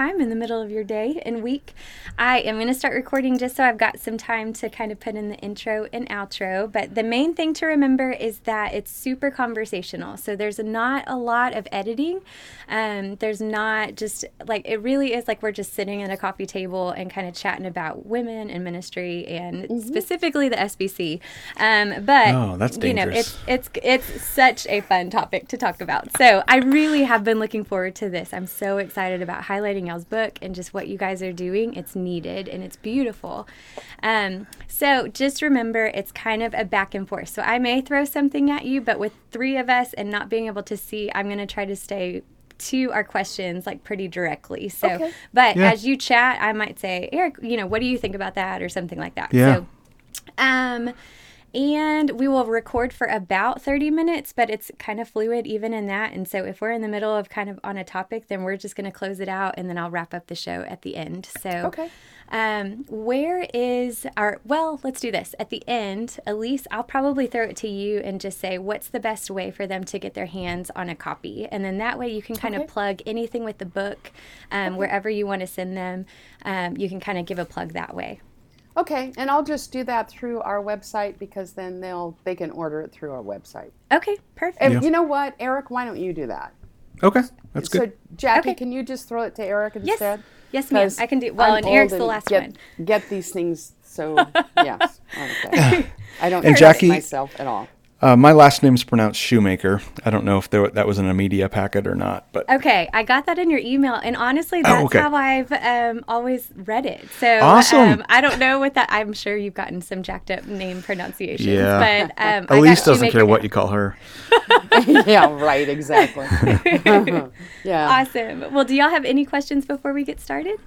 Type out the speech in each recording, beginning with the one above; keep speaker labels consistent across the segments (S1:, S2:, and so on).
S1: time in the middle of your day and week. I am going to start recording just so I've got some time to kind of put in the intro and outro. But the main thing to remember is that it's super conversational. So there's not a lot of editing. Um, there's not just like, it really is like we're just sitting at a coffee table and kind of chatting about women and ministry and mm-hmm. specifically the SBC. Um, but,
S2: oh, that's dangerous.
S1: you know, it's, it's, it's such a fun topic to talk about. So I really have been looking forward to this. I'm so excited about highlighting y'all's book and just what you guys are doing. It's needed and it's beautiful. Um, so just remember, it's kind of a back and forth. So I may throw something at you, but with three of us and not being able to see, I'm going to try to stay to our questions like pretty directly. So, okay. but yeah. as you chat, I might say, Eric, you know, what do you think about that or something like that.
S2: Yeah.
S1: So, um, and we will record for about 30 minutes, but it's kind of fluid even in that. And so if we're in the middle of kind of on a topic, then we're just going to close it out and then I'll wrap up the show at the end. So,
S3: okay.
S1: Um, where is our, well, let's do this. At the end, Elyse, I'll probably throw it to you and just say, what's the best way for them to get their hands on a copy? And then that way you can kind okay. of plug anything with the book um, okay. wherever you want to send them. Um, you can kind of give a plug that way.
S3: Okay, and I'll just do that through our website because then they'll they can order it through our website.
S1: Okay, perfect.
S3: And yeah. you know what, Eric? Why don't you do that?
S2: Okay, that's
S3: good.
S2: So,
S3: Jackie, okay. can you just throw it to Eric instead?
S1: Yes, yes, ma'am. I can do. Well, I'm and Eric's the last
S3: get,
S1: one.
S3: Get these things. So yes, okay. I don't
S2: and Jackie,
S3: myself at all.
S2: Uh, my last name's pronounced Shoemaker. I don't know if there, that was in a media packet or not, but
S1: okay, I got that in your email, and honestly, oh, that's oh, okay. how I've um, always read it. So
S2: awesome.
S1: Um, I don't know what that. I'm sure you've gotten some jacked up name pronunciations.
S2: Yeah,
S1: but um,
S2: Elyse doesn't care what you call her.
S3: yeah, right. Exactly.
S1: yeah. Awesome. Well, do y'all have any questions before we get started?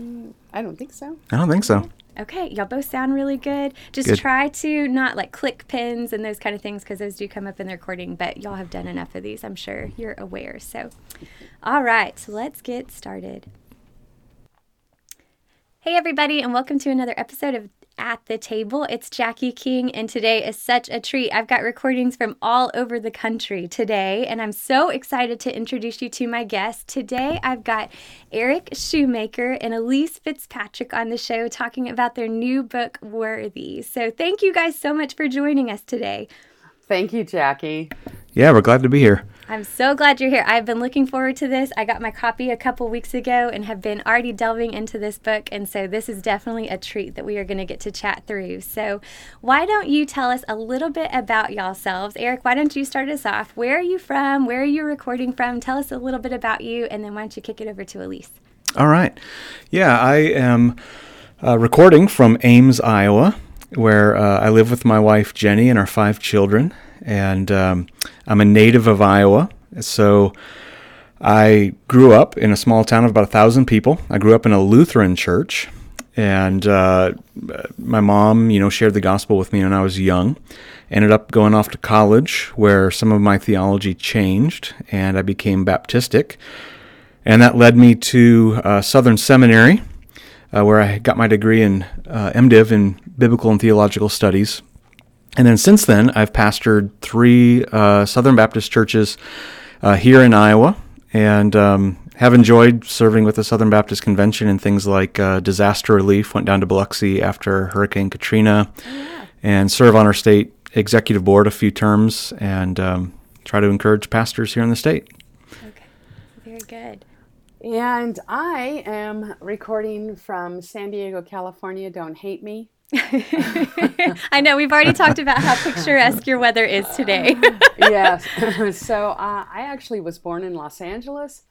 S3: Mm, I don't think so.
S2: I don't think so
S1: okay, y'all both sound really good. Just good. try to not like click pins and those kind of things because those do come up in the recording, but y'all have done enough of these. I'm sure you're aware. So, all right, so let's get started. Hey, everybody, and welcome to another episode of at the table. It's Jackie King, and today is such a treat. I've got recordings from all over the country today, and I'm so excited to introduce you to my guests. Today, I've got Eric Schumacher and Elyse Fitzpatrick on the show talking about their new book, Worthy. So, thank you guys so much for joining us today.
S3: Thank you, Jackie.
S2: Yeah, we're glad to be here.
S1: I'm so glad you're here. I've been looking forward to this. I got my copy a couple weeks ago and have been already delving into this book. And so this is definitely a treat that we are going to get to chat through. So, why don't you tell us a little bit about yourselves? Eric, why don't you start us off? Where are you from? Where are you recording from? Tell us a little bit about you. And then why don't you kick it over to Elyse?
S2: All right. Yeah, I am uh, recording from Ames, Iowa, where uh, I live with my wife, Jenny, and our five children and um, I'm a native of Iowa. So I grew up in a small town of about a thousand people. I grew up in a Lutheran church, and uh, my mom, you know, shared the gospel with me when I was young. Ended up going off to college, where some of my theology changed, and I became Baptistic, and that led me to uh, Southern Seminary, uh, where I got my degree in uh, MDiv in Biblical and Theological Studies. And then since then, I've pastored three uh, Southern Baptist churches uh, here in Iowa and um, have enjoyed serving with the Southern Baptist Convention in things like uh, disaster relief. Went down to Biloxi after Hurricane Katrina oh, yeah. and serve on our state executive board a few terms and um, try to encourage pastors here in the state.
S1: Okay, very good.
S3: And I am recording from San Diego, California. Don't hate me.
S1: I know we've already talked about how picturesque your weather is today.
S3: yes. so uh, I actually was born in Los Angeles,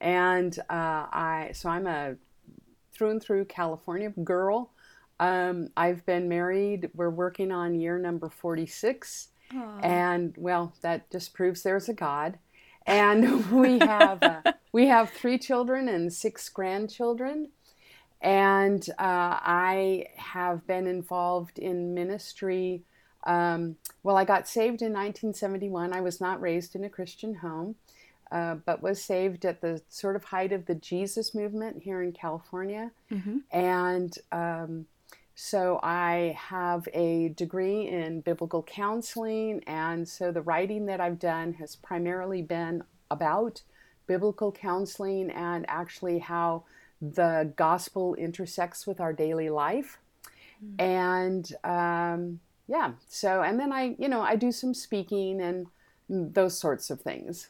S3: and uh, I so I'm a through and through California girl. Um, I've been married. We're working on year number 46, and well, that just proves there's a God. And we have uh, we have three children and six grandchildren. And uh, I have been involved in ministry. Um, well, I got saved in 1971. I was not raised in a Christian home, uh, but was saved at the sort of height of the Jesus movement here in California. Mm-hmm. And um, so I have a degree in biblical counseling. And so the writing that I've done has primarily been about biblical counseling and actually how the gospel intersects with our daily life. Mm-hmm. And um, yeah, so, and then I, you know, I do some speaking and those sorts of things.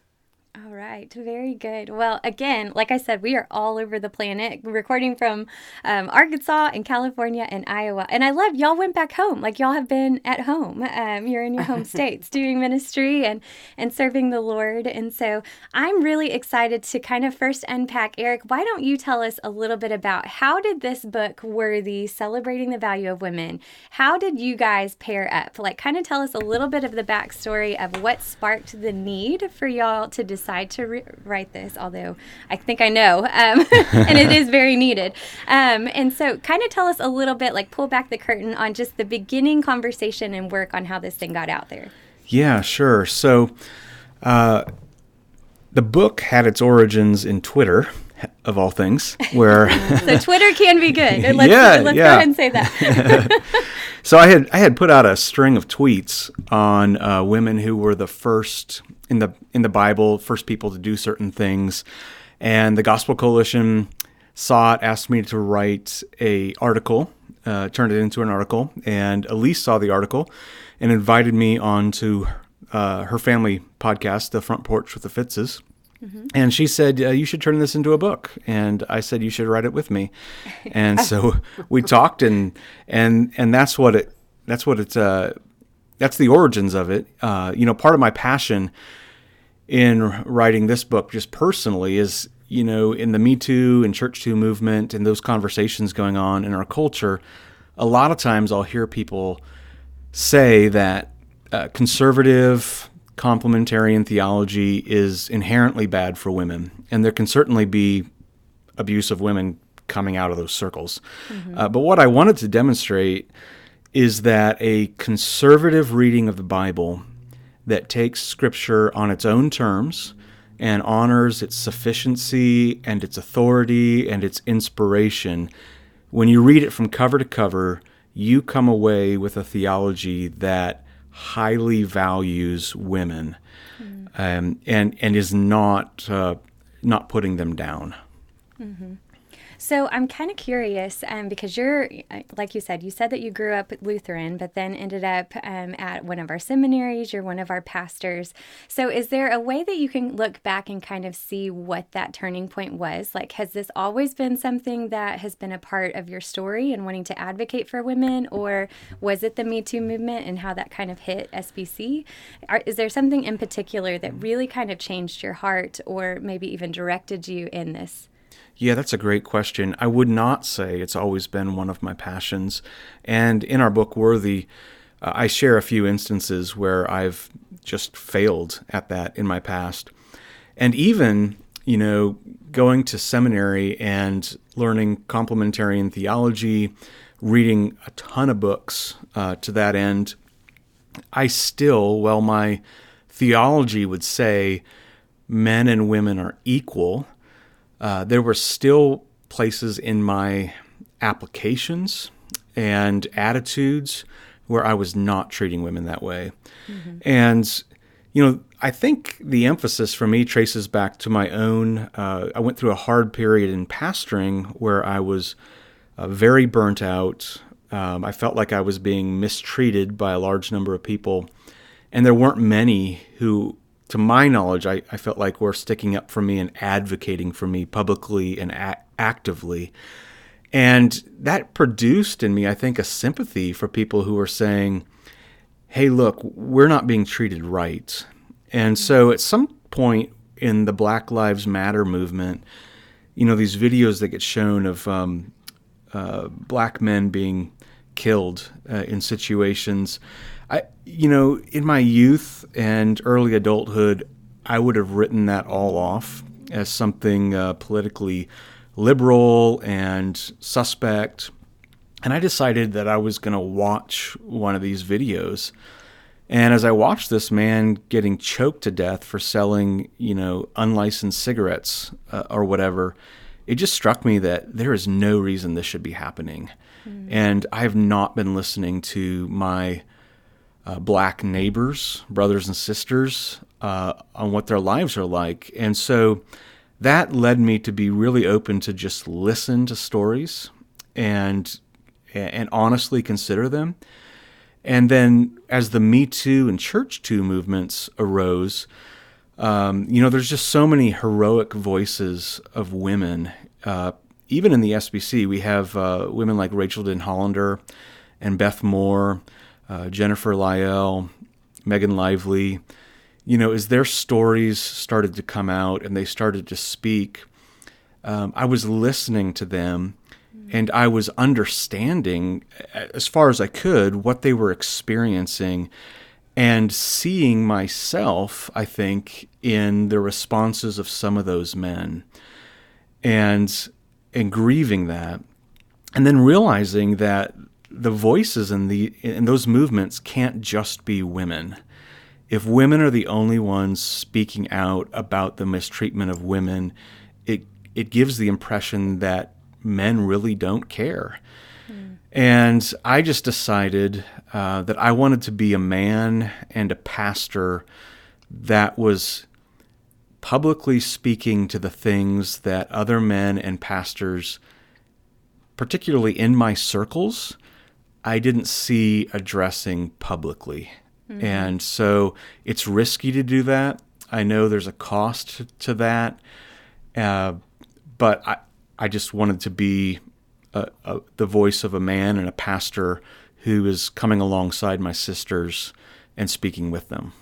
S1: All right, very good. Well, again, like I said, we are all over the planet, recording from um, Arkansas and California and Iowa. And I love y'all went back home, like y'all have been at home. Um, you're in your home states doing ministry and and serving the Lord. And so I'm really excited to kind of first unpack. Eric, why don't you tell us a little bit about how did this book, Worthy, celebrating the value of women, how did you guys pair up? Like, kind of tell us a little bit of the backstory of what sparked the need for y'all to decide decide to re- write this, although I think I know, um, and it is very needed. Um, and so, kind of tell us a little bit, like pull back the curtain on just the beginning conversation and work on how this thing got out there.
S2: Yeah, sure. So, uh, the book had its origins in Twitter, of all things, where
S1: so Twitter can be good. Let's, yeah, let's yeah. go ahead and say that.
S2: so I had I had put out a string of tweets on uh, women who were the first in the in the Bible, first people to do certain things, and the Gospel Coalition saw it, asked me to write a article, uh, turned it into an article, and Elyse saw the article and invited me on to uh, her family podcast, The Front Porch with the Fitzes. Mm-hmm. And she said, uh, "You should turn this into a book." And I said, "You should write it with me." And so we talked, and and and that's what it that's what it's uh, that's the origins of it. Uh, you know, part of my passion in writing this book, just personally, is you know, in the Me Too and Church Too movement and those conversations going on in our culture, a lot of times I'll hear people say that uh, conservative complementarian theology is inherently bad for women, and there can certainly be abuse of women coming out of those circles. Mm-hmm. Uh, but what I wanted to demonstrate is that a conservative reading of the Bible that takes Scripture on its own terms and honors its sufficiency and its authority and its inspiration, when you read it from cover to cover, you come away with a theology that highly values women mm-hmm. um, and and is not uh, not putting them down.
S1: Mm-hmm. So I'm kind of curious um, because you're, uh, like you said, you said that you grew up Lutheran, but then ended up um, at one of our seminaries. You're one of our pastors. So is there a way that you can look back and kind of see what that turning point was? Like, has this always been something that has been a part of your story and wanting to advocate for women, or was it the Me Too movement and how that kind of hit SBC? Are, is there something in particular that really kind of changed your heart or maybe even directed you in this?
S2: Yeah, that's a great question. I would not say it's always been one of my passions. And in our book, Worthy, uh, I share a few instances where I've just failed at that in my past. And even, you know, going to seminary and learning complementarian theology, reading a ton of books uh, to that end, I still, well, my theology would say men and women are equal uh, there were still places in my applications and attitudes where I was not treating women that way. Mm-hmm. And, you know, I think the emphasis for me traces back to my own. Uh, I went through a hard period in pastoring where I was uh, very burnt out. Um, I felt like I was being mistreated by a large number of people. And there weren't many who to my knowledge, I, I felt like were sticking up for me and advocating for me publicly and a- actively. And that produced in me, I think, a sympathy for people who were saying, hey, look, we're not being treated right. And so at some point in the Black Lives Matter movement, you know, these videos that get shown of um, uh, black men being killed uh, in situations you know, in my youth and early adulthood, I would have written that all off as something uh, politically liberal and suspect. And I decided that I was going to watch one of these videos. And as I watched this man getting choked to death for selling, you know, unlicensed cigarettes uh, or whatever, it just struck me that there is no reason this should be happening. Mm. And I have not been listening to my uh, black neighbors, brothers and sisters, uh, on what their lives are like. And so that led me to be really open to just listen to stories and and honestly consider them. And then as the Me Too and Church Too movements arose, um, you know, there's just so many heroic voices of women. Uh, even in the SBC, we have uh, women like Rachael Denhollander and Beth Moore, uh, Jennifer Lyell, Megan Lively. You know, as their stories started to come out and they started to speak, um, I was listening to them and I was understanding, as far as I could, what they were experiencing and seeing myself, I think, in the responses of some of those men and and grieving that and then realizing that the voices in the in those movements can't just be women. If women are the only ones speaking out about the mistreatment of women, it it gives the impression that men really don't care. Mm. And I just decided uh, that I wanted to be a man and a pastor that was publicly speaking to the things that other men and pastors, particularly in my circles, I didn't see addressing publicly. Mm-hmm. And so it's risky to do that. I know there's a cost to that. Uh, but I, I just wanted to be a, a, the voice of a man and a pastor who is coming alongside my sisters and speaking with them.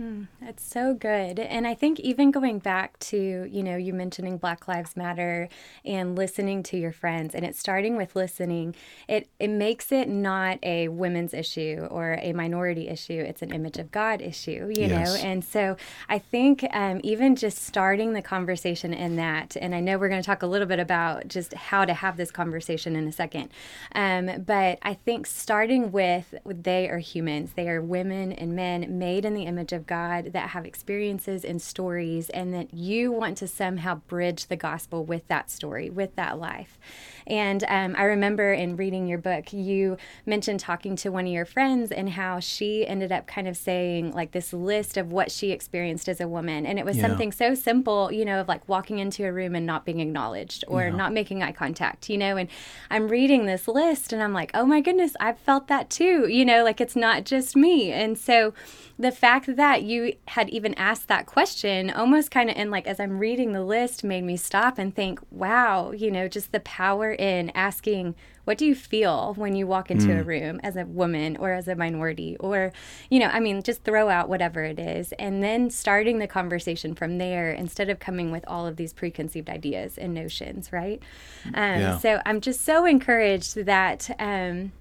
S1: Mm, that's so good. And I think even going back to, you know, you mentioning Black Lives Matter and listening to your friends and it's starting with listening, it, it makes it not a women's issue or a minority issue. It's an image of God issue, you yes. know? And so I think um, even just starting the conversation in that, and I know we're going to talk a little bit about just how to have this conversation in a second, um, but I think starting with they are humans, they are women and men made in the image of God that have experiences and stories, and that you want to somehow bridge the gospel with that story, with that life. And um, I remember in reading your book, you mentioned talking to one of your friends and how she ended up kind of saying like this list of what she experienced as a woman. And it was yeah. something so simple, you know, of like walking into a room and not being acknowledged or yeah. not making eye contact, you know. And I'm reading this list and I'm like, oh my goodness, I've felt that too, you know, like it's not just me. And so, the fact that you had even asked that question almost kind of and like as i'm reading the list made me stop and think wow you know just the power in asking what do you feel when you walk into mm. a room as a woman or as a minority or you know i mean just throw out whatever it is and then starting the conversation from there instead of coming with all of these preconceived ideas and notions right um, yeah. so i'm just so encouraged that um,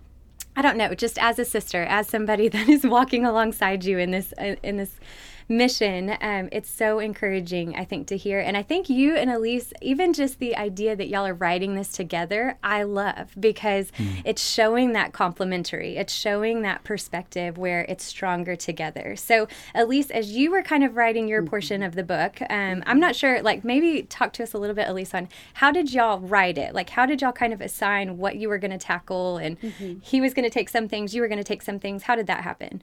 S1: I don't know, just as a sister, as somebody that is walking alongside you in this uh, in this mission. Um, it's so encouraging, I think, to hear. And I think you and Elyse, even just the idea that y'all are writing this together, I love because mm. it's showing that complementary. It's showing that perspective where it's stronger together. So, Elyse, as you were kind of writing your portion mm-hmm. of the book, um, I'm not sure, like maybe talk to us a little bit, Elyse, on how did y'all write it? Like, how did y'all kind of assign what you were going to tackle? And mm-hmm. he was going to take some things, you were going to take some things. How did that happen?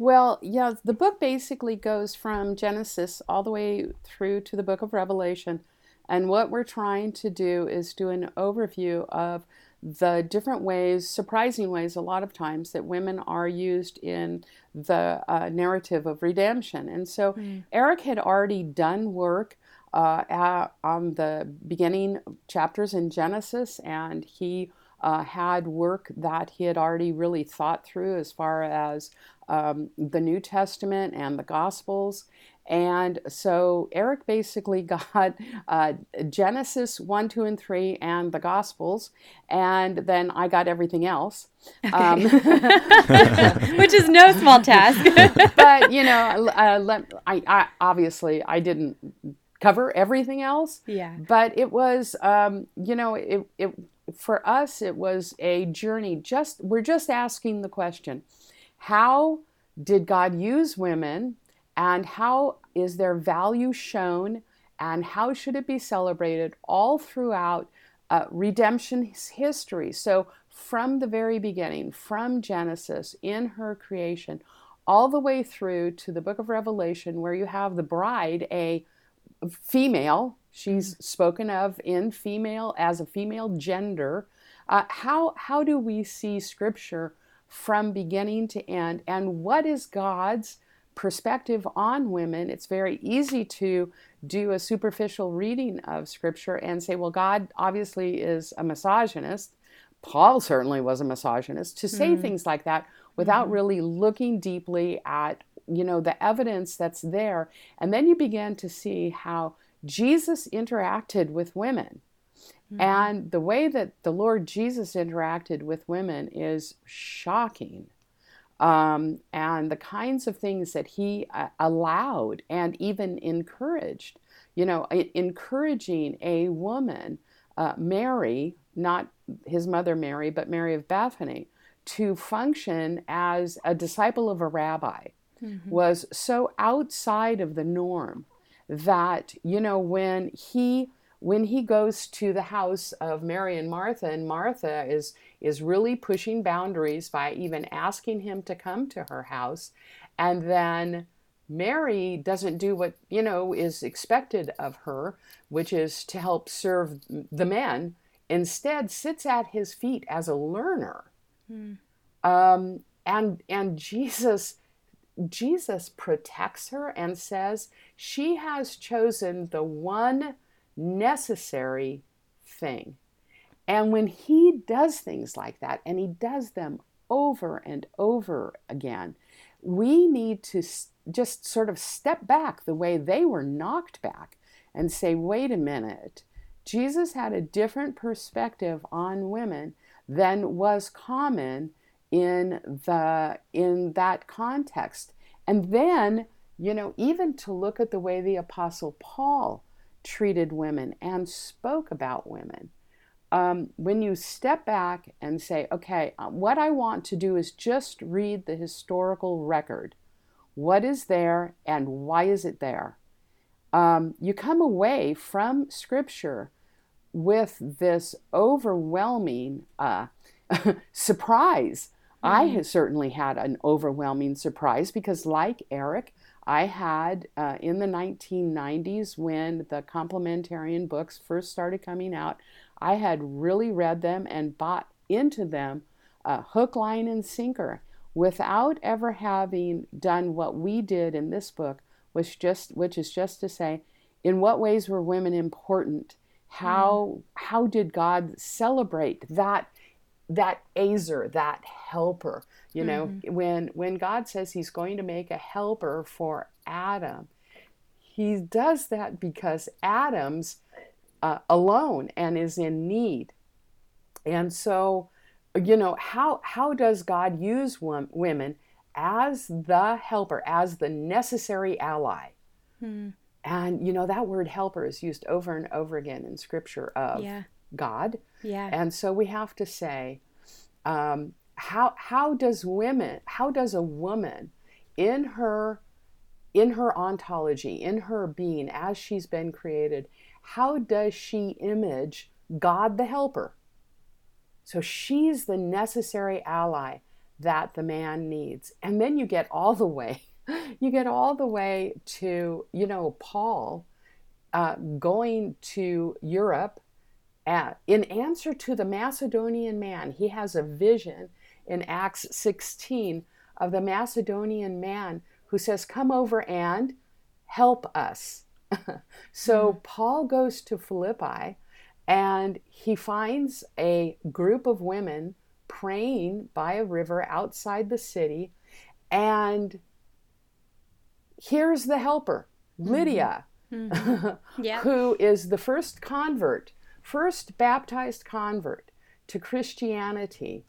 S3: Well, yeah, the book basically goes from Genesis all the way through to the book of Revelation. And what we're trying to do is do an overview of the different ways, surprising ways, a lot of times, that women are used in the uh, narrative of redemption. And so mm. Eric had already done work uh, at, on the beginning chapters in Genesis, and he uh, had work that he had already really thought through as far as um, the New Testament and the Gospels. And so Eric basically got uh, Genesis 1, 2, and 3 and the Gospels. And then I got everything else. Okay. Um,
S1: Which is no small task.
S3: but, you know, uh, let, I, I, obviously I didn't cover everything else.
S1: Yeah.
S3: But it was, um, you know, it, it for us, it was a journey. Just we're just asking the question how did God use women and how is their value shown and how should it be celebrated all throughout uh, redemption history? So, from the very beginning, from Genesis, in her creation, all the way through to the book of Revelation, where you have the bride, a female, she's spoken of in female as a female gender. Uh, how, how do we see scripture from beginning to end? And what is God's perspective on women? It's very easy to do a superficial reading of scripture and say, well, God obviously is a misogynist. Paul certainly was a misogynist. To say mm-hmm. things like that without mm-hmm. really looking deeply at you know the evidence that's there and then you begin to see how jesus interacted with women mm-hmm. and the way that the lord jesus interacted with women is shocking um, and the kinds of things that he uh, allowed and even encouraged you know encouraging a woman uh, mary not his mother mary but mary of bethany to function as a disciple of a rabbi mm-hmm. was so outside of the norm that you know when he when he goes to the house of Mary and Martha and Martha is is really pushing boundaries by even asking him to come to her house and then Mary doesn't do what you know is expected of her which is to help serve the men instead sits at his feet as a learner Mm. Um, and and Jesus Jesus protects her and says she has chosen the one necessary thing. And when he does things like that, and he does them over and over again, we need to just sort of step back the way they were knocked back and say, wait a minute, Jesus had a different perspective on women than was common in the in that context and then you know even to look at the way the apostle paul treated women and spoke about women um, when you step back and say okay uh, what i want to do is just read the historical record what is there and why is it there um, you come away from scripture with this overwhelming uh, surprise. Mm-hmm. I certainly had an overwhelming surprise because, like Eric, I had uh, in the 1990s when the complementarian books first started coming out, I had really read them and bought into them uh, hook, line, and sinker without ever having done what we did in this book, which just which is just to say, in what ways were women important how mm. how did God celebrate that that Ezer, that helper? You know, mm-hmm. when when God says He's going to make a helper for Adam, He does that because Adam's uh, alone and is in need, and so you know how how does God use women as the helper, as the necessary ally? Mm. And you know, that word helper is used over and over again in scripture of yeah. God.
S1: Yeah.
S3: And so we have to say, um, how how does women, how does a woman in her in her ontology, in her being as she's been created, how does she image God the helper? So she's the necessary ally that the man needs. And then you get all the way you get all the way to, you know, Paul uh, going to Europe at, in answer to the Macedonian man. He has a vision in Acts 16 of the Macedonian man who says, Come over and help us. so mm. Paul goes to Philippi and he finds a group of women praying by a river outside the city. And here's the helper, mm-hmm. Lydia, mm-hmm. Yeah. who is the first convert, first baptized convert to Christianity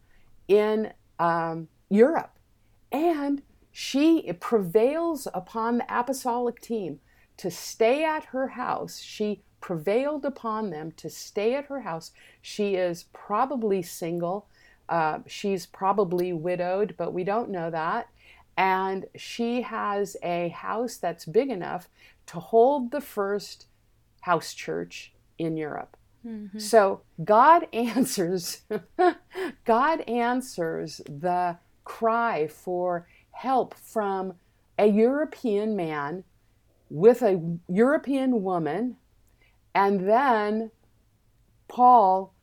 S3: in um, Europe. And she prevails upon the apostolic team to stay at her house. She prevailed upon them to stay at her house. She is probably single. Uh, she's probably widowed, but we don't know that and she has a house that's big enough to hold the first house church in Europe. Mm-hmm. So God answers God answers the cry for help from a European man with a European woman, and then Paul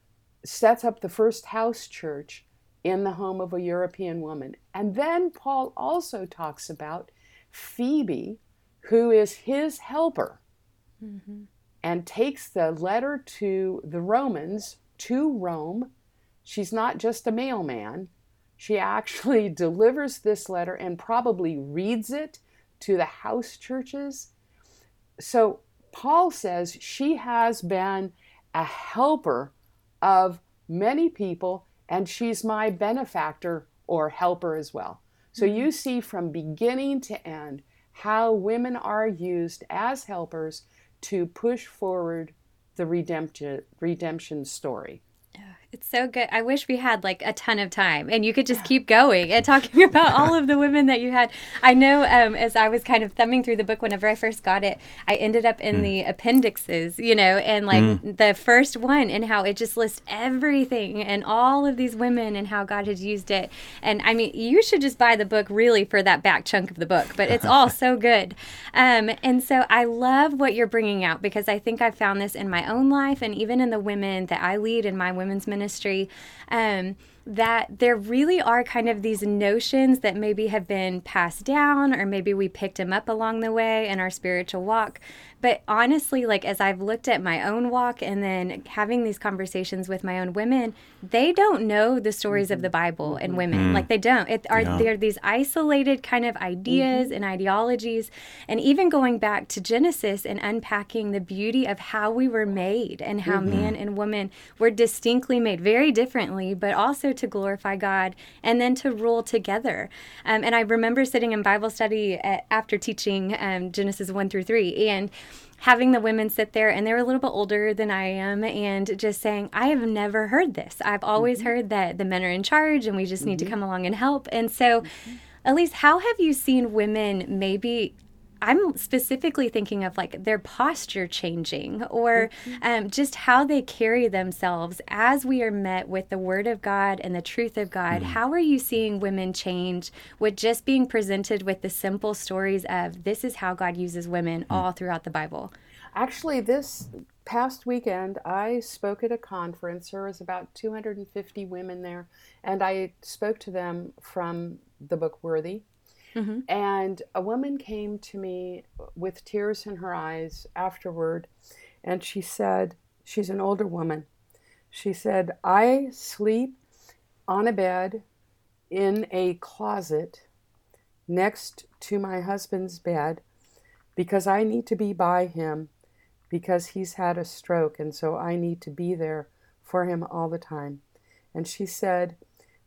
S3: sets up the first house church in the home of a European woman. And then Paul also talks about Phoebe, who is his helper, mm-hmm. And takes the letter to the Romans to Rome. She's not just a mailman. She actually delivers this letter and probably reads it to the house churches. So Paul says she has been a helper of many people and she's my benefactor or helper as well. So mm-hmm. you see from beginning to end how women are used as helpers to push forward the redemption redemption story.
S1: It's so good. I wish we had like a ton of time and you could just keep going and talking about all of the women that you had. I know um, as I was kind of thumbing through the book whenever I first got it, I ended up in mm. the appendixes, you know, and like mm. the first one and how it just lists everything and all of these women and how God has used it. And I mean, you should just buy the book really for that back chunk of the book, but it's all so good. Um, and so I love what you're bringing out because I think I've found this in my own life and even in the women that I lead in my women's ministry ministry. Um, that there really are kind of these notions that maybe have been passed down, or maybe we picked them up along the way in our spiritual walk, but honestly, like as I've looked at my own walk and then having these conversations with my own women, they don't know the stories of the Bible and women. Mm. Like they don't. It are yeah. they're these isolated kind of ideas mm-hmm. and ideologies. And even going back to Genesis and unpacking the beauty of how we were made and how mm-hmm. man and woman were distinctly made very differently, but also to glorify God and then to rule together. Um, and I remember sitting in Bible study at, after teaching um, Genesis 1 through 3 and having the women sit there and they're a little bit older than I am and just saying, I have never heard this. I've always mm-hmm. heard that the men are in charge and we just need mm-hmm. to come along and help. And so, mm-hmm. Elyse, how have you seen women maybe I'm specifically thinking of like their posture changing or mm-hmm. um, just how they carry themselves as we are met with the Word of God and the truth of God. Mm-hmm. How are you seeing women change with just being presented with the simple stories of this is how God uses women mm-hmm. all throughout the Bible?
S3: Actually, this past weekend, I spoke at a conference. There was about 250 women there, and I spoke to them from the book Worthy Mm-hmm. And a woman came to me with tears in her eyes afterward, and she said, She's an older woman. She said, I sleep on a bed in a closet next to my husband's bed because I need to be by him because he's had a stroke, and so I need to be there for him all the time. And she said,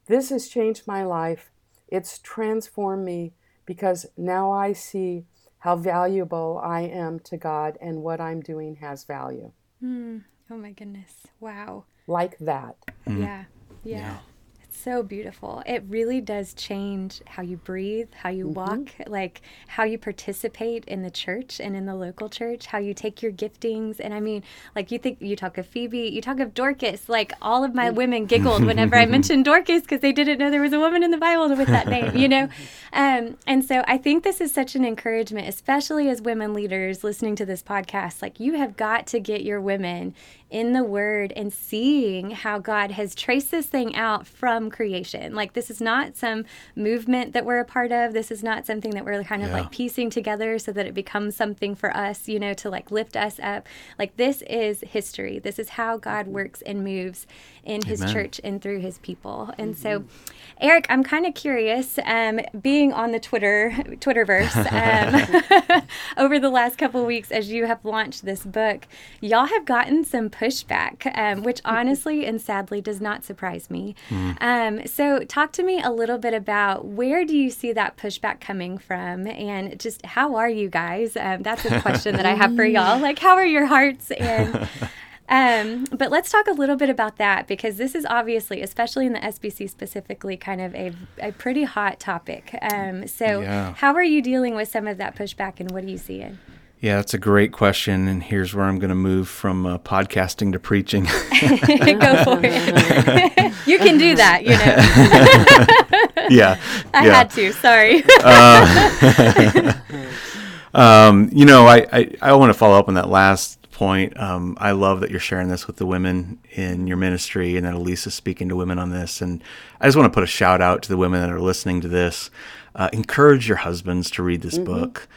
S3: This has changed my life. It's transformed me because now I see how valuable I am to God and what I'm doing has value.
S1: Mm. Oh my goodness. Wow.
S3: Like that.
S1: Mm. Yeah. yeah. yeah so beautiful. It really does change how you breathe, how you mm-hmm. walk, like how you participate in the church and in the local church, how you take your giftings. And I mean, like you think you talk of Phoebe, you talk of Dorcas. Like all of my mm. women giggled whenever I mentioned Dorcas because they didn't know there was a woman in the Bible with that name, you know? Um, and so I think this is such an encouragement, especially as women leaders listening to this podcast. Like you have got to get your women in the Word and seeing how God has traced this thing out from creation. Like, this is not some movement that we're a part of. This is not something that we're kind of yeah. like piecing together so that it becomes something for us, you know, to like lift us up. Like, this is history. This is how God works and moves in his Amen. church and through his people. And mm-hmm. so, Eric, I'm kind of curious, um, being on the Twitter Twitterverse um, over the last couple weeks as you have launched this book, y'all have gotten some pushback, um, which honestly and sadly does not surprise me. Mm. so, talk to me a little bit about where do you see that pushback coming from, and just how are you guys? Um, that's a question that I have for y'all. Like, how are your hearts and um, but let's talk a little bit about that because this is obviously, especially in the SBC specifically, kind of a, a pretty hot topic. Um, so, yeah. how are you dealing with some of that pushback and what are you seeing?
S2: Yeah, that's a great question. And here's where I'm going to move from uh, podcasting to preaching.
S1: Go for it. you can do that, you know.
S2: yeah.
S1: I
S2: yeah.
S1: had to. Sorry.
S2: Um, you know, I, I, I want to follow up on that last point. Um, I love that you're sharing this with the women in your ministry and that Elisa's speaking to women on this. And I just want to put a shout out to the women that are listening to this. Uh, encourage your husbands to read this book.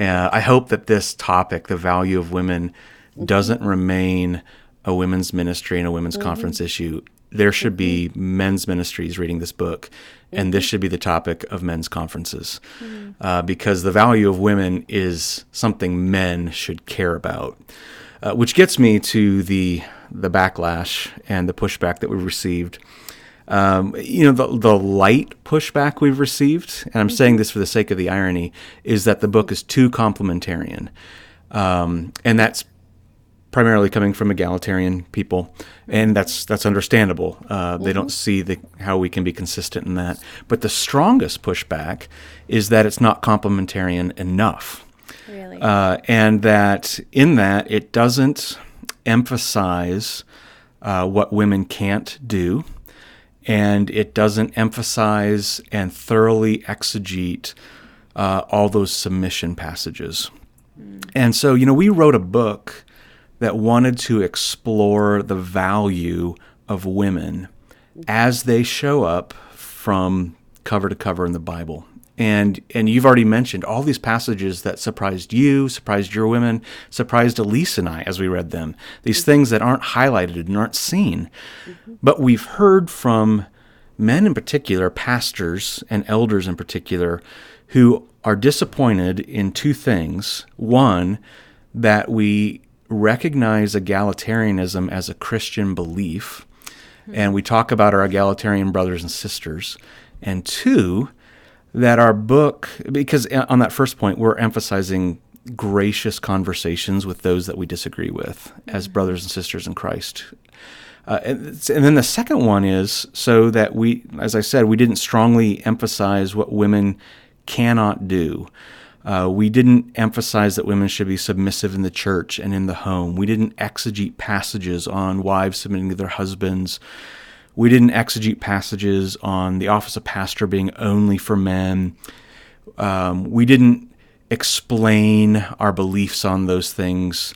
S2: Uh, I hope that this topic, the value of women, doesn't remain a women's ministry and a women's conference issue. There should be men's ministries reading this book, and this should be the topic of men's conferences, uh, because the value of women is something men should care about. Uh, which gets me to the the backlash and the pushback that we've received. Um, you know, the, the light pushback we've received, and I'm saying this for the sake of the irony, is that the book is too complementarian. Um, and that's primarily coming from egalitarian people, and that's that's understandable. Uh, They don't see the how we can be consistent in that. But the strongest pushback is that it's not complementarian enough,
S1: really.
S2: uh, and that in that it doesn't emphasize uh, what women can't do, and it doesn't emphasize and thoroughly exegete uh, all those submission passages. And so, you know, we wrote a book that wanted to explore the value of women as they show up from cover to cover in the Bible. And and you've already mentioned all these passages that surprised you, surprised your women, surprised Elyse and I as we read them. These mm-hmm. things that aren't highlighted and aren't seen. But we've heard from men in particular, pastors and elders in particular, who are disappointed in two things. One, that we recognize egalitarianism as a Christian belief, mm-hmm. and we talk about our egalitarian brothers and sisters. And two, that our book, because on that first point, we're emphasizing gracious conversations with those that we disagree with as brothers and sisters in Christ. Uh, and, and then the second one is so that we, as I said, we didn't strongly emphasize what women cannot do. Uh, we didn't emphasize that women should be submissive in the church and in the home. We didn't exegete passages on wives submitting to their husbands. We didn't exegete passages on the office of pastor being only for men. Um, we didn't explain our beliefs on those things.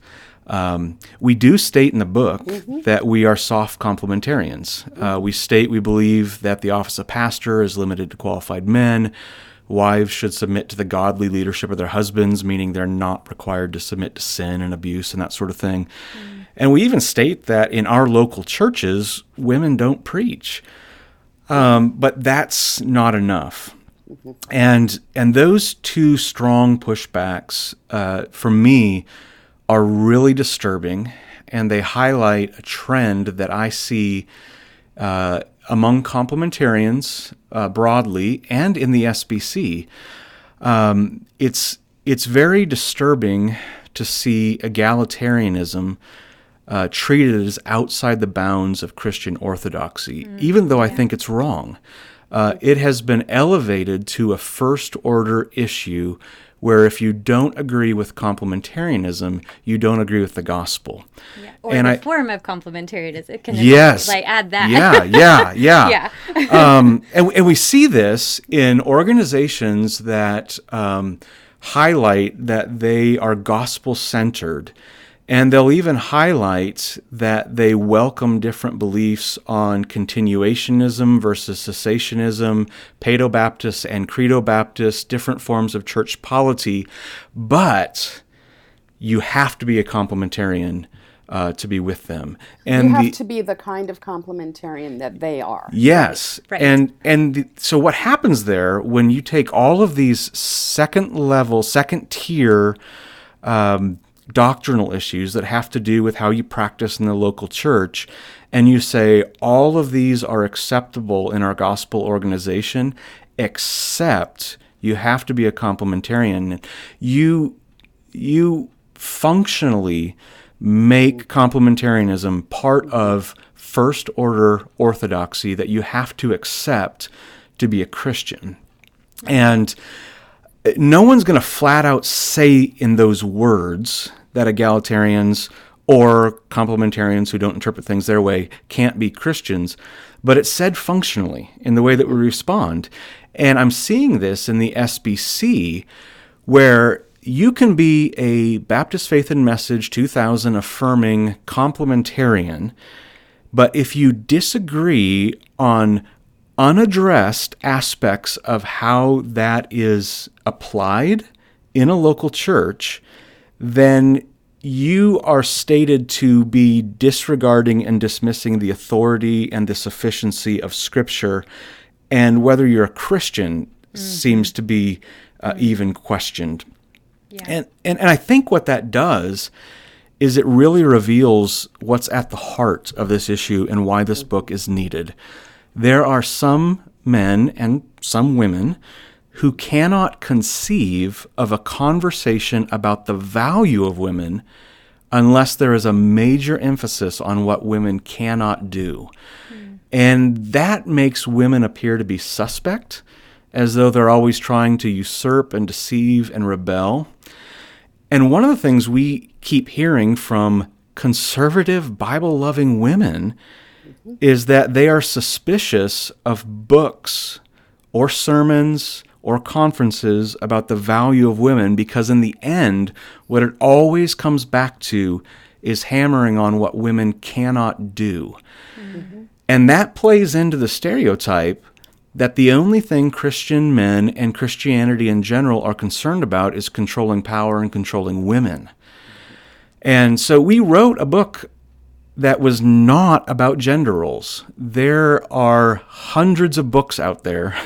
S2: Um, we do state in the book that we are soft complementarians. Uh, we state we believe that the office of pastor is limited to qualified men. Wives should submit to the godly leadership of their husbands, meaning they're not required to submit to sin and abuse and that sort of thing. And we even state that in our local churches, women don't preach. Um, but that's not enough. And and those two strong pushbacks uh, for me are really disturbing, and they highlight a trend that I see uh, among complementarians uh, broadly and in the SBC. Um, it's it's very disturbing to see egalitarianism uh, treated as outside the bounds of Christian orthodoxy, even though I think it's wrong. Uh, it has been elevated to a first order issue where if you don't agree with complementarianism, you don't agree with the gospel.
S1: Yeah. Or
S2: and
S1: the
S2: I-
S1: form of complementarianism. Can
S2: Yes.
S1: Like add that.
S2: Yeah, yeah, yeah.
S1: Yeah.
S2: um, and, and we see this in organizations that um, highlight that they are gospel centered. And they'll even highlight that they welcome different beliefs on continuationism versus cessationism, Paedo Baptist and Credo Baptist, different forms of church polity. But you have to be a complementarian uh, to be with them. And
S3: You have
S2: the,
S3: to be the kind of complementarian that they are.
S2: Yes.
S1: Right.
S2: And and the, so what happens there when you take all of these second level, second tier um, doctrinal issues that have to do with how you practice in the local church, and you say all of these are acceptable in our gospel organization, except you have to be a complementarian. You you functionally make complementarianism part of first order orthodoxy that you have to accept to be a Christian. And no one's going to flat out say in those words that egalitarians or complementarians who don't interpret things their way can't be Christians, but it's said functionally in the way that we respond. And I'm seeing this in the SBC where you can be a Baptist Faith and Message 2000 affirming complementarian, but if you disagree on unaddressed aspects of how that is applied in a local church, then you are stated to be disregarding and dismissing the authority and the sufficiency of Scripture, and whether you're a Christian mm-hmm. seems to be uh, mm-hmm. even questioned. Yeah. And, and and I think what that does is it really reveals what's at the heart of this issue and why this book is needed. There are some men and some women who cannot conceive of a conversation about the value of women unless there is a major emphasis on what women cannot do. Mm. And that makes women appear to be suspect, as though they're always trying to usurp and deceive and rebel. And one of the things we keep hearing from conservative, Bible loving women mm-hmm. is that they are suspicious of books or sermons or conferences about the value of women because, in the end, what it always comes back to is hammering on what women cannot do. Mm-hmm. And that plays into the stereotype that the only thing Christian men and Christianity in general are concerned about is controlling power and controlling women. And so we wrote a book that was not about gender roles. There are hundreds of books out there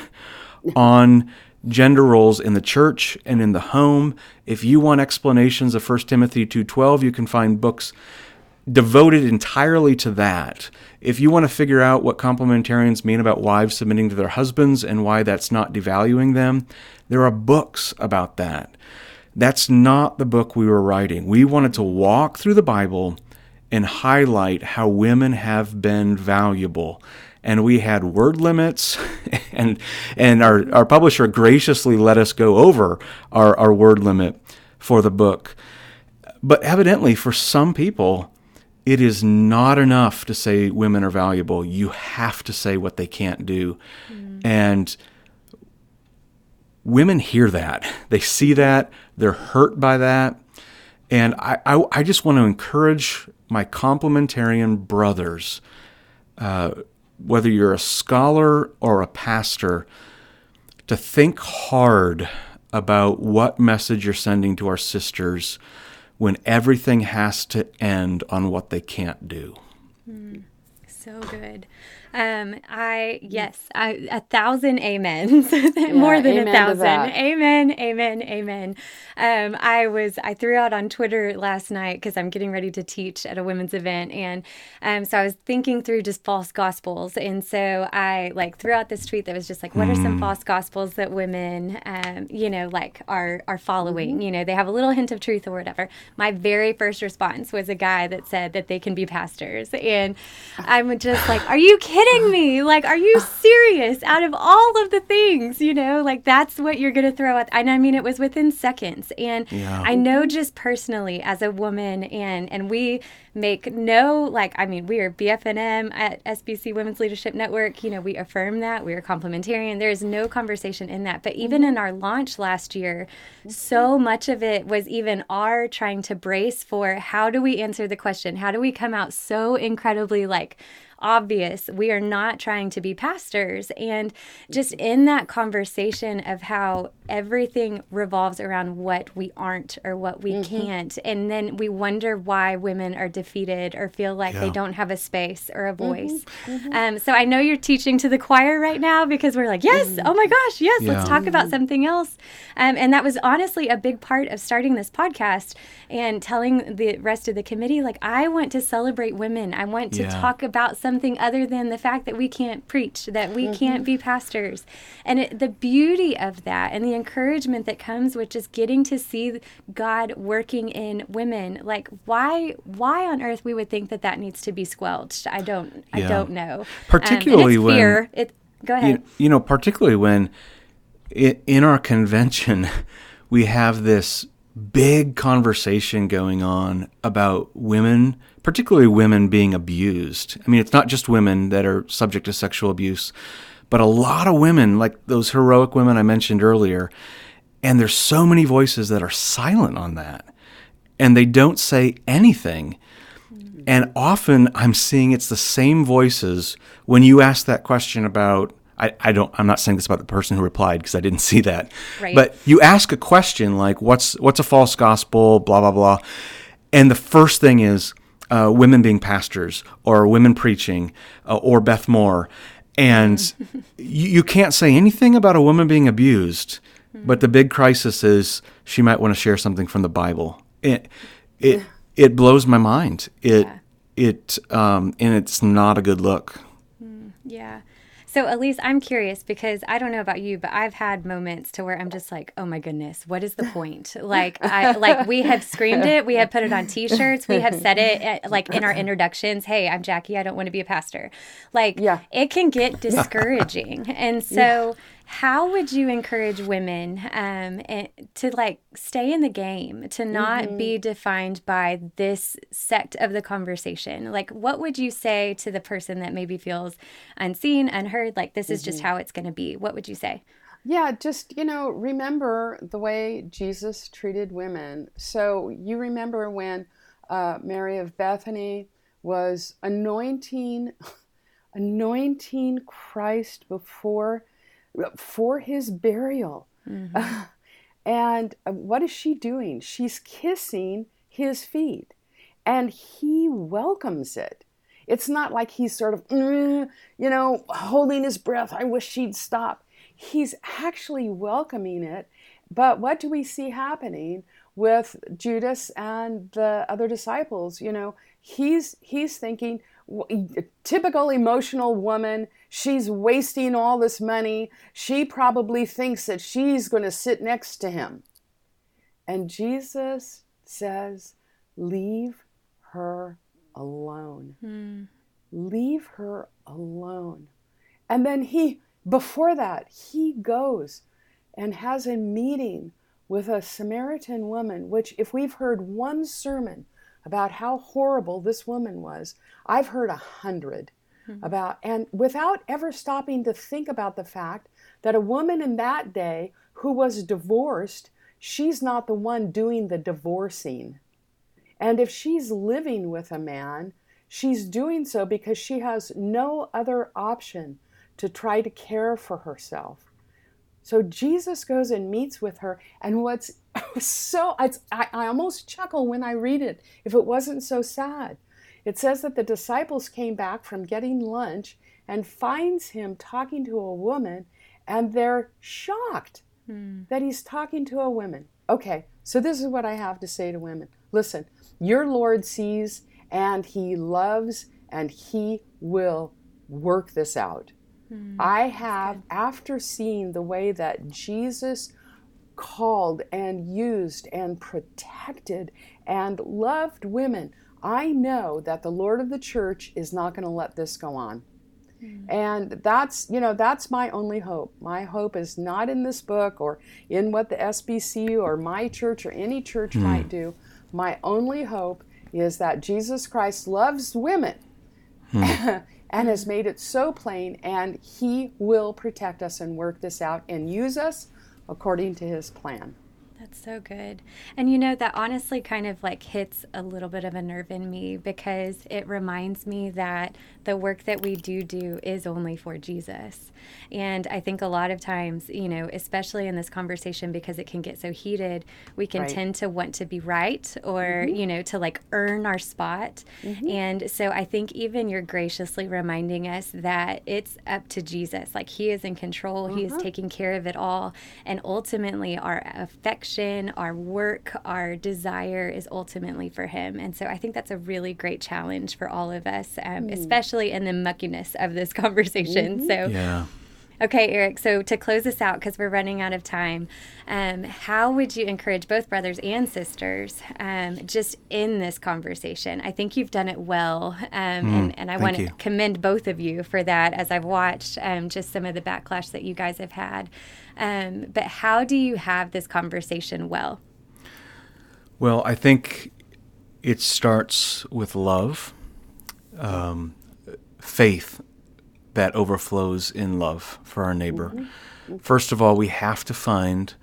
S2: on gender roles in the church and in the home. If you want explanations of 1 Timothy 2:12, you can find books devoted entirely to that. If you want to figure out what complementarians mean about wives submitting to their husbands and why that's not devaluing them, there are books about that. That's not the book we were writing. We wanted to walk through the Bible and highlight how women have been valuable and we had word limits and and our, our publisher graciously let us go over our, our word limit for the book. But evidently for some people it is not enough to say women are valuable. You have to say what they can't do. Mm. And women hear that. They see that. They're hurt by that. And I, I, I just want to encourage my complementarian brothers uh, whether you're a scholar or a pastor, to think hard about what message you're sending to our sisters when everything has to end on what they can't do.
S1: Mm, so good. Um, I yes, I, a thousand amens, yeah, more than a thousand. Amen, amen, amen. Um, I was I threw out on Twitter last night because I'm getting ready to teach at a women's event, and um, so I was thinking through just false gospels, and so I like threw out this tweet that was just like, what are some mm. false gospels that women, um, you know, like are are following? Mm-hmm. You know, they have a little hint of truth or whatever. My very first response was a guy that said that they can be pastors, and I'm just like, are you kidding? Kidding me? Like, are you serious? Out of all of the things, you know, like that's what you're going to throw at. And I mean, it was within seconds. And yeah. I know just personally as a woman, and and we make no like I mean we are BF&M at SBC Women's Leadership Network. You know we affirm that we are complementarian. There is no conversation in that. But even mm-hmm. in our launch last year, mm-hmm. so much of it was even our trying to brace for how do we answer the question? How do we come out so incredibly like obvious. We are not trying to be pastors. And just in that conversation of how everything revolves around what we aren't or what we mm-hmm. can't. And then we wonder why women are defeated or feel like yeah. they don't have a space or a mm-hmm. voice. Mm-hmm. Um, so I know you're teaching to the choir right now because we're like, yes, mm-hmm. oh my gosh, yes, yeah. let's talk about something else. Um, and that was honestly a big part of starting this podcast and telling the rest of the committee, like, I want to celebrate women. I want to yeah. talk about something other than the fact that we can't preach, that we mm-hmm. can't be pastors. And it, the beauty of that and the encouragement that comes with just getting to see God working in women, like, why, why on earth we would think that that needs to be squelched? I don't, yeah. I don't know.
S2: Particularly um, when.
S1: Fear. It, go ahead.
S2: You, you know, particularly when in our convention, we have this big conversation going on about women, particularly women being abused. I mean, it's not just women that are subject to sexual abuse, but a lot of women, like those heroic women I mentioned earlier. And there's so many voices that are silent on that. And they don't say anything. And often I'm seeing it's the same voices when you ask that question about I, I don't I'm not saying this about the person who replied because I didn't see that.
S1: Right.
S2: But you ask a question like what's what's a false gospel, blah blah blah. And the first thing is uh, women being pastors or women preaching uh, or Beth Moore. And you, you can't say anything about a woman being abused, but the big crisis is she might want to share something from the Bible. It it it blows my mind. It
S1: Yeah.
S2: it um, and it's not a good look.
S1: Yeah. So Elyse, I'm curious because I don't know about you, but I've had moments to where I'm just like, oh my goodness, what is the point? Like I like we have screamed it, we have put it on t-shirts, we have said it at, like in our introductions, hey, I'm Jackie, I don't want to be a pastor. Like
S3: Yeah.
S1: it can get discouraging. and so how would you encourage women um, to like stay in the game, to not be defined by this sect of the conversation? Like, what would you say to the person that maybe feels unseen, unheard? Like, this is just how it's going to be. What would you say?
S3: Yeah, just, you know, remember the way Jesus treated women. So you remember when uh, Mary of Bethany was anointing anointing Christ before for his burial. and uh, what is she doing? She's kissing his feet. And he welcomes it. It's not like he's sort of, "Mm," you know, holding his breath. I wish she'd stop. He's actually welcoming it. But what do we see happening with Judas and the other disciples? You know, he's he's thinking, typical emotional woman. She's wasting all this money. She probably thinks that she's going to sit next to him. And Jesus says, Leave her alone. Hmm. Leave her alone. And then he, before that, he goes and has a meeting with a Samaritan woman, which, if we've heard one sermon about how horrible this woman was, I've heard a hundred Hmm. about, and without ever stopping to think about the fact that a woman in that day who was divorced, she's not the one doing the divorcing. And if she's living with a man, she's doing so because she has no other option to try to care for herself. So Jesus goes and meets with her, and what's so I, I almost chuckle when I read it if it wasn't so sad. It says that the disciples came back from getting lunch and finds him talking to a woman, and they're shocked hmm. that he's talking to a woman. Okay, so this is what I have to say to women. Listen, your Lord sees and he loves and he will work this out. Hmm. I have, after seeing the way that Jesus called and used and protected and loved women, I know that the Lord of the church is not going to let this go on. Hmm. And that's, you know, that's my only hope. My hope is not in this book or in what the SBC or my church or any church hmm. might do. My only hope is that Jesus Christ loves women hmm. and has made it so plain, and He will protect us and work this out and use us according to His plan.
S1: That's so good. And you know, that honestly kind of like hits a little bit of a nerve in me because it reminds me that the work that we do do is only for Jesus. And I think a lot of times, you know, especially in this conversation because it can get so heated, we can
S3: Right.
S1: tend to want to be right or, mm-hmm. you know, to like earn our spot. Mm-hmm. And so I think even you're graciously reminding us that it's up to Jesus. Like he is in control, he is mm-hmm. taking care of it all. And ultimately, our affection, our work, our desire is ultimately for him. And so I think that's a really great challenge for all of us, um, especially in the muckiness of this conversation. So,
S2: Yeah.
S1: Okay, Eric. So to close this out, because we're running out of time, um, how would you encourage both brothers and sisters um, just in this conversation? I think you've done it well, um, and, and I want to commend both of you for that. As I've watched um, just some of the backlash that you guys have had, um, but how do you have this conversation well?
S2: Well, I think it starts with love, um, faith that overflows in love for our neighbor. Mm-hmm. First of all, we have to find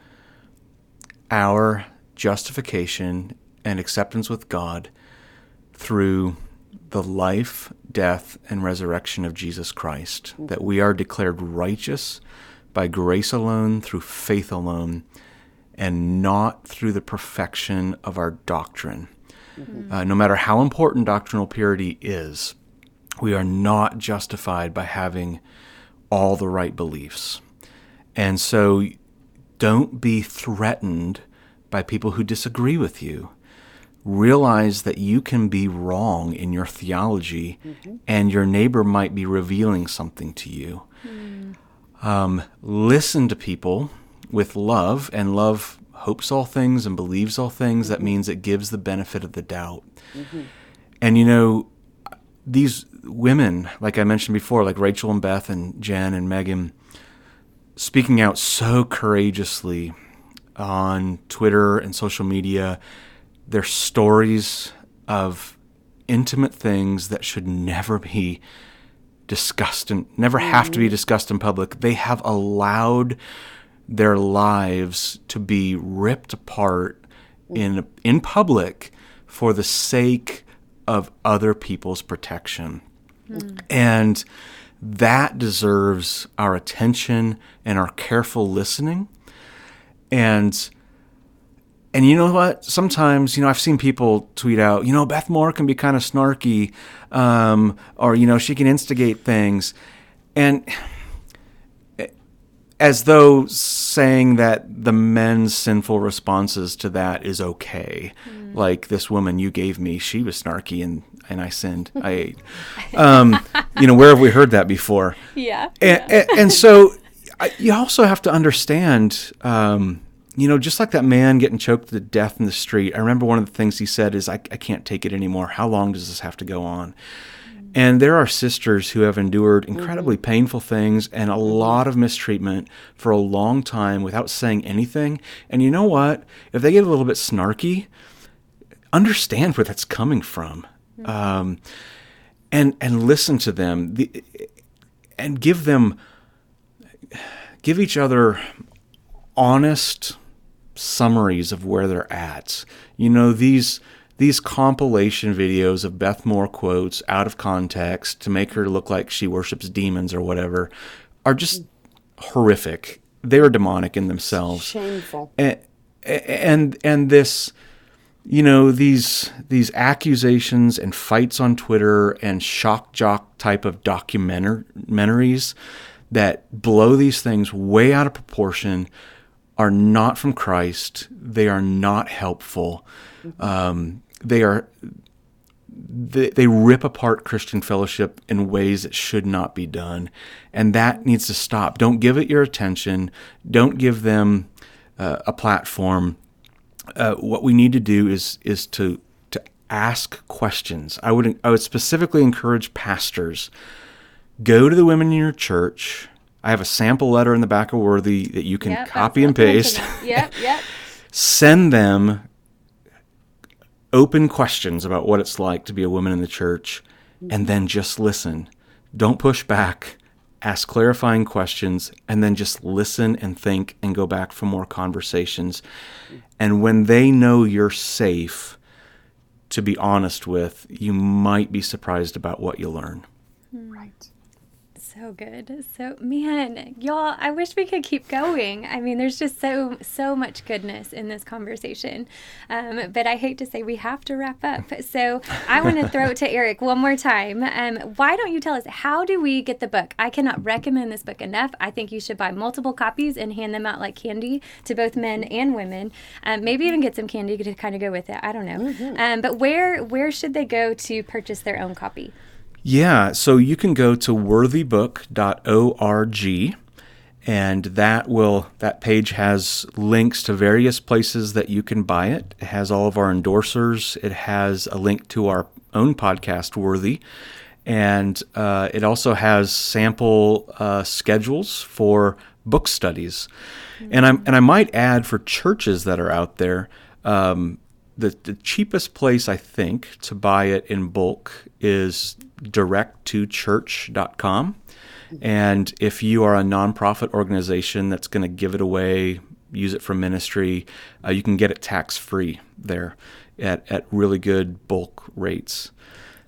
S2: our justification and acceptance with God through the life, death, and resurrection of Jesus Christ, mm-hmm. that we are declared righteous by grace alone, through faith alone, and not through the perfection of our doctrine. Mm-hmm. Uh, no matter how important doctrinal purity is, we are not justified by having all the right beliefs. And so don't be threatened by people who disagree with you. Realize that you can be wrong in your theology mm-hmm. and your neighbor might be revealing something to you. Mm. Um, listen to people with love, and love hopes all things and believes all things. Mm-hmm. That means it gives the benefit of the doubt. Mm-hmm. And you know, these women, like I mentioned before, like Rachel and Beth and Jen and Megan, speaking out so courageously on Twitter and social media, their stories of intimate things that should never be discussed and never have to be mm-hmm. discussed in public. They have allowed their lives to be ripped apart in in public for the sake of other people's protection. Mm. And that deserves our attention and our careful listening. And and you know what? Sometimes, you know, I've seen people tweet out, you know, Beth Moore can be kind of snarky, um, or you know, she can instigate things, and as though saying that the men's sinful responses to that is okay. Mm. Like this woman you gave me, she was snarky and and I sinned. I ate. Um, you know, where have we heard that before?
S1: Yeah.
S2: And,
S1: yeah.
S2: and, and so I, you also have to understand. Um, you know, just like that man getting choked to death in the street. I remember one of the things he said is, I, I can't take it anymore. How long does this have to go on? And there are sisters who have endured incredibly mm-hmm. painful things and a mm-hmm. lot of mistreatment for a long time without saying anything. And you know what? If they get a little bit snarky, understand where that's coming from. Mm-hmm. Um, and and listen to them the, and give them give each other honest summaries of where they're at. You know, these these compilation videos of Beth Moore quotes out of context to make her look like she worships demons or whatever are just horrific. They are demonic in themselves.
S3: Shameful.
S2: And and, and this you know these these accusations and fights on Twitter and shock jock type of documentaries that blow these things way out of proportion are not from Christ. They are not helpful. Mm-hmm. Um, they are they, they rip apart Christian fellowship in ways that should not be done. And that needs to stop. Don't give it your attention. Don't give them uh, a platform. Uh, what we need to do is is to to ask questions. I would I would specifically encourage pastors go to the women in your church. I have a sample letter in the back of Worthy that you can yep, copy and paste.
S1: Yep, yep.
S2: Send them open questions about what it's like to be a woman in the church and then just listen. Don't push back. Ask clarifying questions and then just listen and think and go back for more conversations. And when they know you're safe to be honest with, you might be surprised about what you learn. Hmm.
S1: Right so good. So man, y'all, I wish we could keep going. I mean, there's just so so much goodness in this conversation. Um, but I hate to say we have to wrap up. So I want to throw it to Eric one more time. Um, why don't you tell us how do we get the book? I cannot recommend this book enough. I think you should buy multiple copies and hand them out like candy to both men and women. Um, maybe even get some candy to kind of go with it. I don't know. Mm-hmm. Um, but where where should they go to purchase their own copy?
S2: Yeah, so you can go to worthybook.org and that will that page has links to various places that you can buy it. It has all of our endorsers. It has a link to our own podcast, Worthy, and uh, it also has sample uh, schedules for book studies. Mm-hmm. And I and I might add for churches that are out there. Um, the, the cheapest place I think to buy it in bulk is directtochurch.com. And if you are a nonprofit organization that's going to give it away, use it for ministry, uh, you can get it tax free there at, at really good bulk rates.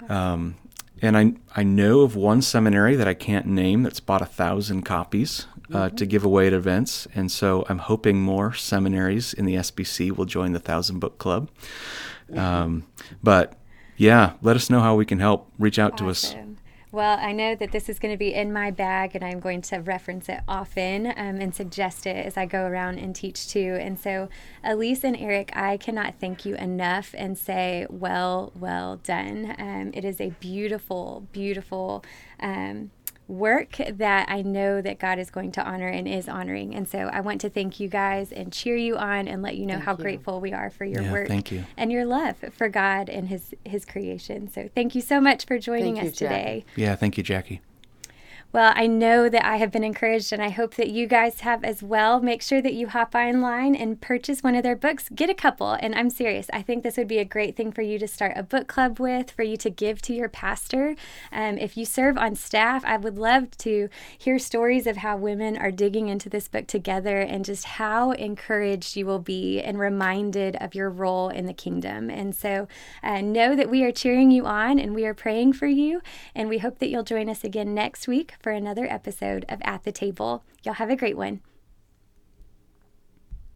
S2: Um, and I, I know of one seminary that I can't name that's bought a thousand copies uh, mm-hmm. to give away at events. And so I'm hoping more seminaries in the SBC will join the Thousand Book Club. Um, but yeah, let us know how we can help. Reach out awesome. to us.
S1: Well, I know that this is going to be in my bag, and I'm going to reference it often um, and suggest it as I go around and teach too. And so, Elyse and Eric, I cannot thank you enough and say, well, well done. Um, it is a beautiful, beautiful. Um, work that I know that God is going to honor and is honoring. And so I want to thank you guys and cheer you on and let you know thank how you. grateful we are for your
S2: yeah,
S1: work
S2: thank you.
S1: and your love for God and his his creation. So thank you so much for joining thank us you, today.
S2: Yeah, thank you, Jackie.
S1: Well, I know that I have been encouraged, and I hope that you guys have as well. Make sure that you hop online and purchase one of their books. Get a couple, and I'm serious. I think this would be a great thing for you to start a book club with, for you to give to your pastor. Um, if you serve on staff, I would love to hear stories of how women are digging into this book together and just how encouraged you will be and reminded of your role in the kingdom. And so uh, know that we are cheering you on and we are praying for you, and we hope that you'll join us again next week for another episode of At the Table. Y'all have a great one.